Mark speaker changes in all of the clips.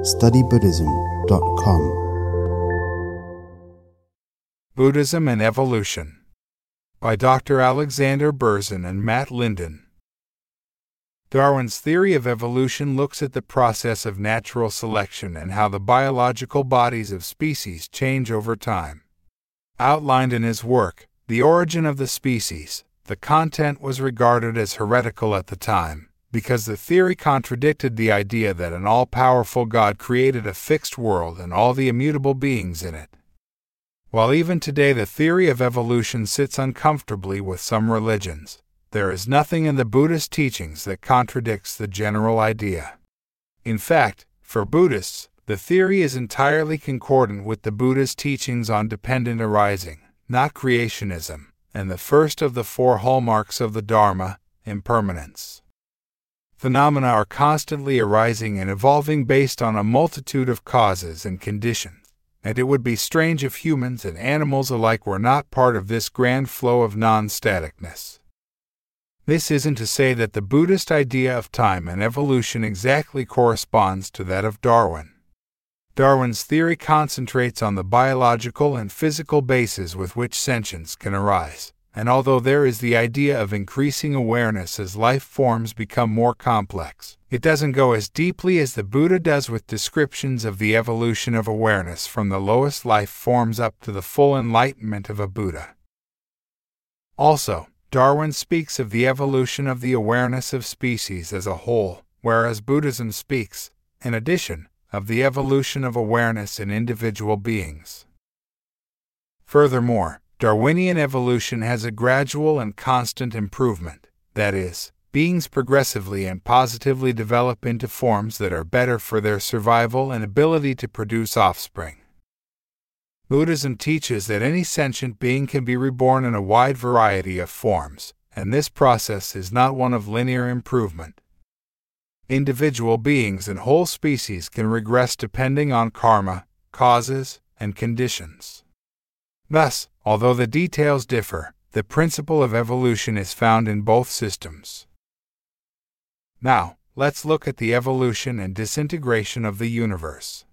Speaker 1: studybuddhism.com.
Speaker 2: Buddhism and Evolution by Dr. Alexander Berzin and Matt Linden. Darwin's theory of evolution looks at the process of natural selection and how the biological bodies of species change over time. Outlined in his work, The Origin of the Species, the content was regarded as heretical at the time because the theory contradicted the idea that an all powerful God created a fixed world and all the immutable beings in it. While even today the theory of evolution sits uncomfortably with some religions, there is nothing in the Buddhist teachings that contradicts the general idea. In fact, for Buddhists, the theory is entirely concordant with the Buddha's teachings on dependent arising, not creationism, and the first of the four hallmarks of the Dharma, impermanence. Phenomena are constantly arising and evolving based on a multitude of causes and conditions and it would be strange if humans and animals alike were not part of this grand flow of non staticness. This isn't to say that the Buddhist idea of time and evolution exactly corresponds to that of Darwin. Darwin's theory concentrates on the biological and physical bases with which sentience can arise, and although there is the idea of increasing awareness as life forms become more complex, it doesn't go as deeply as the Buddha does with descriptions of the evolution of awareness from the lowest life forms up to the full enlightenment of a Buddha. Also, Darwin speaks of the evolution of the awareness of species as a whole, whereas Buddhism speaks, in addition, of the evolution of awareness in individual beings. Furthermore, Darwinian evolution has a gradual and constant improvement, that is, beings progressively and positively develop into forms that are better for their survival and ability to produce offspring. Buddhism teaches that any sentient being can be reborn in a wide variety of forms, and this process is not one of linear improvement. Individual beings and whole species can regress depending on karma, causes, and conditions. Thus, although the details differ, the principle of evolution is found in both systems. Now, let's look at the evolution and disintegration of the universe.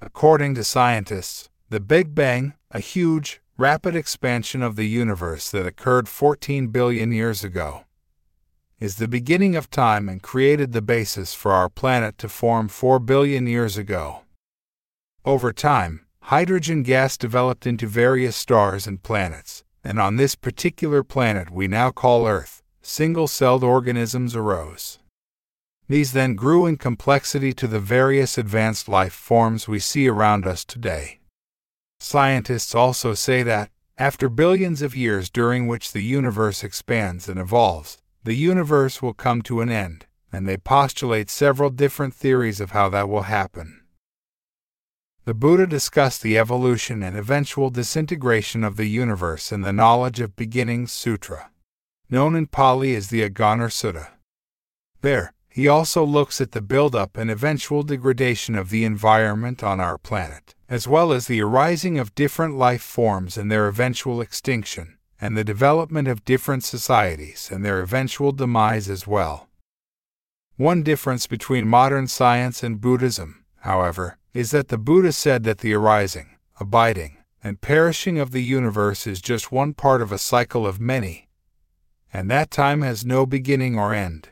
Speaker 2: According to scientists, the Big Bang, a huge, rapid expansion of the universe that occurred 14 billion years ago, is the beginning of time and created the basis for our planet to form 4 billion years ago. Over time, hydrogen gas developed into various stars and planets, and on this particular planet we now call Earth, single celled organisms arose. These then grew in complexity to the various advanced life forms we see around us today. Scientists also say that, after billions of years during which the universe expands and evolves, the universe will come to an end, and they postulate several different theories of how that will happen. The Buddha discussed the evolution and eventual disintegration of the universe in the Knowledge of Beginnings Sutra known in Pali as the Agganna Sutta. There, he also looks at the buildup and eventual degradation of the environment on our planet, as well as the arising of different life forms and their eventual extinction, and the development of different societies and their eventual demise as well. One difference between modern science and Buddhism, however, is that the Buddha said that the arising, abiding, and perishing of the universe is just one part of a cycle of many, and that time has no beginning or end.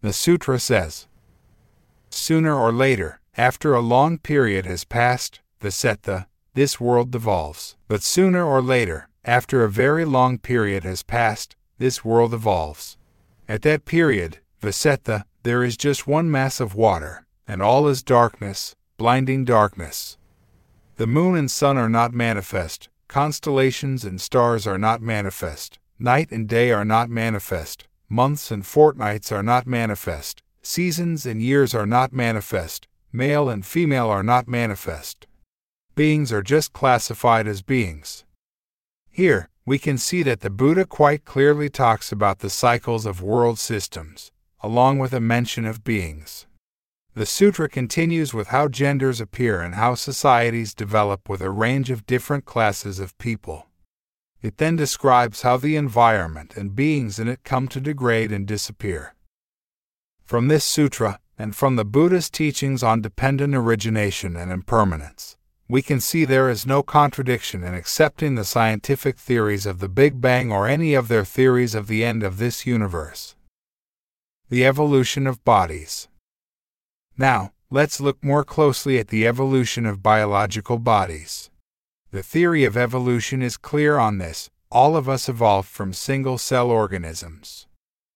Speaker 2: The sutra says, Sooner or later, after a long period has passed, the Vasetta, this world devolves. But sooner or later, after a very long period has passed, this world evolves. At that period, Vasetta, there is just one mass of water, and all is darkness, blinding darkness. The moon and sun are not manifest, constellations and stars are not manifest, Night and day are not manifest, months and fortnights are not manifest, seasons and years are not manifest, male and female are not manifest. Beings are just classified as beings. Here, we can see that the Buddha quite clearly talks about the cycles of world systems, along with a mention of beings. The sutra continues with how genders appear and how societies develop with a range of different classes of people. It then describes how the environment and beings in it come to degrade and disappear. From this sutra, and from the Buddha's teachings on dependent origination and impermanence, we can see there is no contradiction in accepting the scientific theories of the Big Bang or any of their theories of the end of this universe. The evolution of bodies. Now, let's look more closely at the evolution of biological bodies. The theory of evolution is clear on this. All of us evolved from single cell organisms.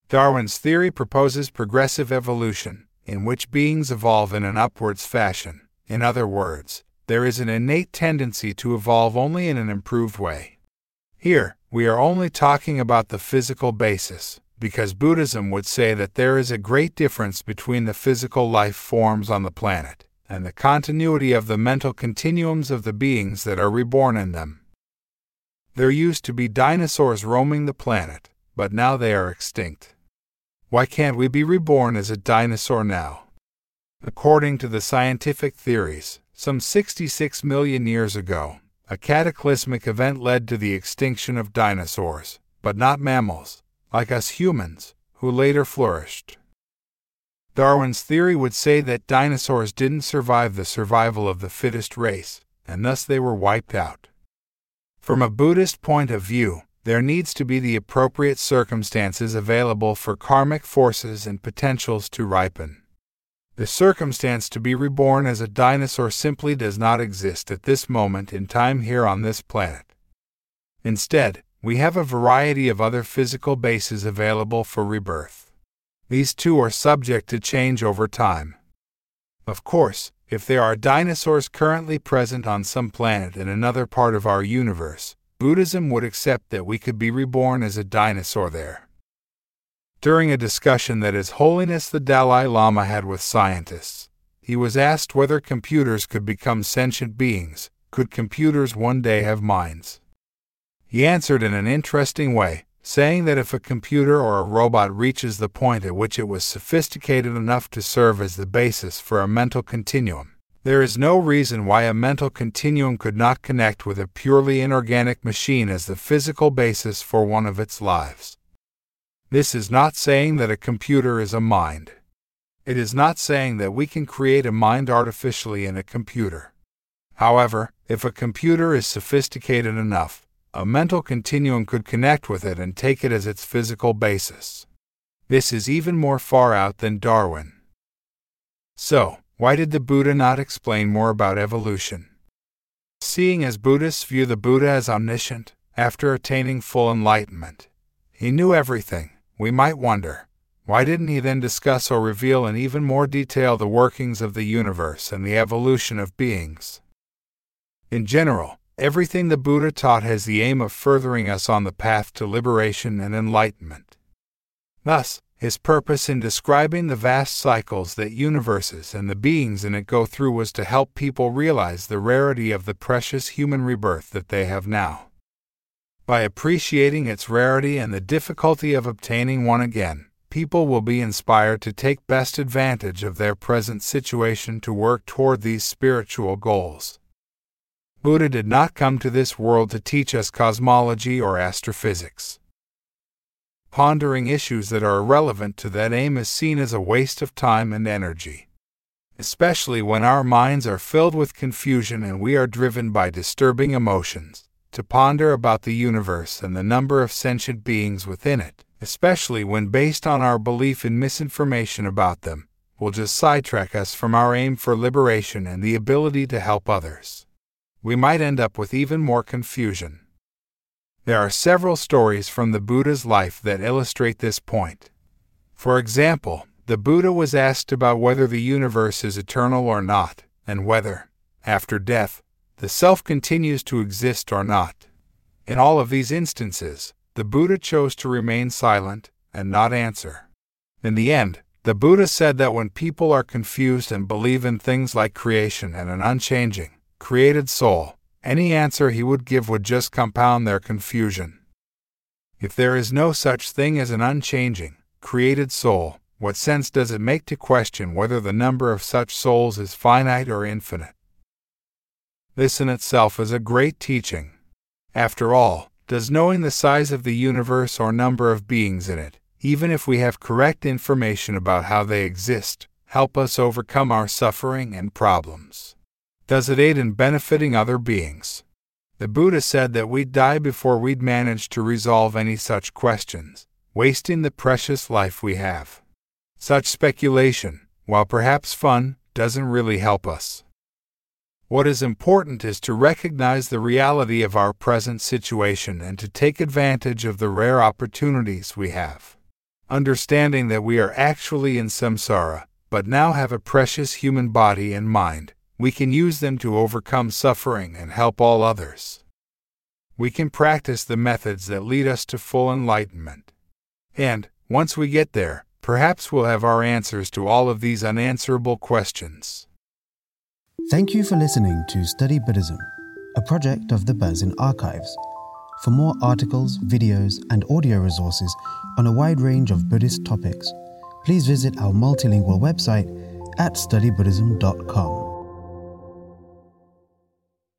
Speaker 2: Darwin's theory proposes progressive evolution, in which beings evolve in an upwards fashion. In other words, there is an innate tendency to evolve only in an improved way. Here, we are only talking about the physical basis, because Buddhism would say that there is a great difference between the physical life forms on the planet and the continuity of the mental continuums of the beings that are reborn in them. There used to be dinosaurs roaming the planet, but now they are extinct. Why can't we be reborn as a dinosaur now? According to the scientific theories, some 66 million years ago, a cataclysmic event led to the extinction of dinosaurs, but not mammals, like us humans, who later flourished. Darwin's theory would say that dinosaurs didn't survive the survival of the fittest race, and thus they were wiped out. From a Buddhist point of view, there needs to be the appropriate circumstances available for karmic forces and potentials to ripen. The circumstance to be reborn as a dinosaur simply does not exist at this moment in time here on this planet. Instead, we have a variety of other physical bases available for rebirth. These too are subject to change over time. Of course, if there are dinosaurs currently present on some planet in another part of our universe, Buddhism would accept that we could be reborn as a dinosaur there. During a discussion that His Holiness the Dalai Lama had with scientists, he was asked whether computers could become sentient beings. Could computers one day have minds? He answered in an interesting way, saying that if a computer or a robot reaches the point at which it was sophisticated enough to serve as the basis for a mental continuum, there is no reason why a mental continuum could not connect with a purely inorganic machine as the physical basis for one of its lives. This is not saying that a computer is a mind. It is not saying that we can create a mind artificially in a computer. However, if a computer is sophisticated enough, a mental continuum could connect with it and take it as its physical basis. This is even more far out than Darwin. So, why did the Buddha not explain more about evolution? Seeing as Buddhists view the Buddha as omniscient, after attaining full enlightenment, he knew everything, we might wonder, why didn't he then discuss or reveal in even more detail the workings of the universe and the evolution of beings? In general, everything the Buddha taught has the aim of furthering us on the path to liberation and enlightenment. Thus, his purpose in describing the vast cycles that universes and the beings in it go through was to help people realize the rarity of the precious human rebirth that they have now. By appreciating its rarity and the difficulty of obtaining one again, people will be inspired to take best advantage of their present situation to work toward these spiritual goals. Buddha did not come to this world to teach us cosmology or astrophysics pondering issues that are irrelevant to that aim is seen as a waste of time and energy. Especially when our minds are filled with confusion and we are driven by disturbing emotions, to ponder about the universe and the number of sentient beings within it, especially when based on our belief in misinformation about them, will just sidetrack us from our aim for liberation and the ability to help others. We might end up with even more confusion. There are several stories from the Buddha's life that illustrate this point. For example, the Buddha was asked about whether the universe is eternal or not, and whether, after death, the self continues to exist or not. In all of these instances, the Buddha chose to remain silent and not answer. In the end, the Buddha said that when people are confused and believe in things like creation and an unchanging, created soul, any answer he would give would just compound their confusion. If there is no such thing as an unchanging, created soul, what sense does it make to question whether the number of such souls is finite or infinite? This in itself is a great teaching. After all, does knowing the size of the universe or number of beings in it, even if we have correct information about how they exist, help us overcome our suffering and problems? Does it aid in benefiting other beings? The Buddha said that we'd die before we'd manage to resolve any such questions, wasting the precious life we have. Such speculation, while perhaps fun, doesn't really help us. What is important is to recognize the reality of our present situation and to take advantage of the rare opportunities we have. Understanding that we are actually in samsara, but now have a precious human body and mind, we can use them to overcome suffering and help all others. We can practice the methods that lead us to full enlightenment. And, once we get there, perhaps we'll have our answers to all of these unanswerable questions.
Speaker 1: Thank you for listening to Study Buddhism, a project of the Berzin Archives. For more articles, videos, and audio resources on a wide range of Buddhist topics, please visit our multilingual website at studybuddhism.com.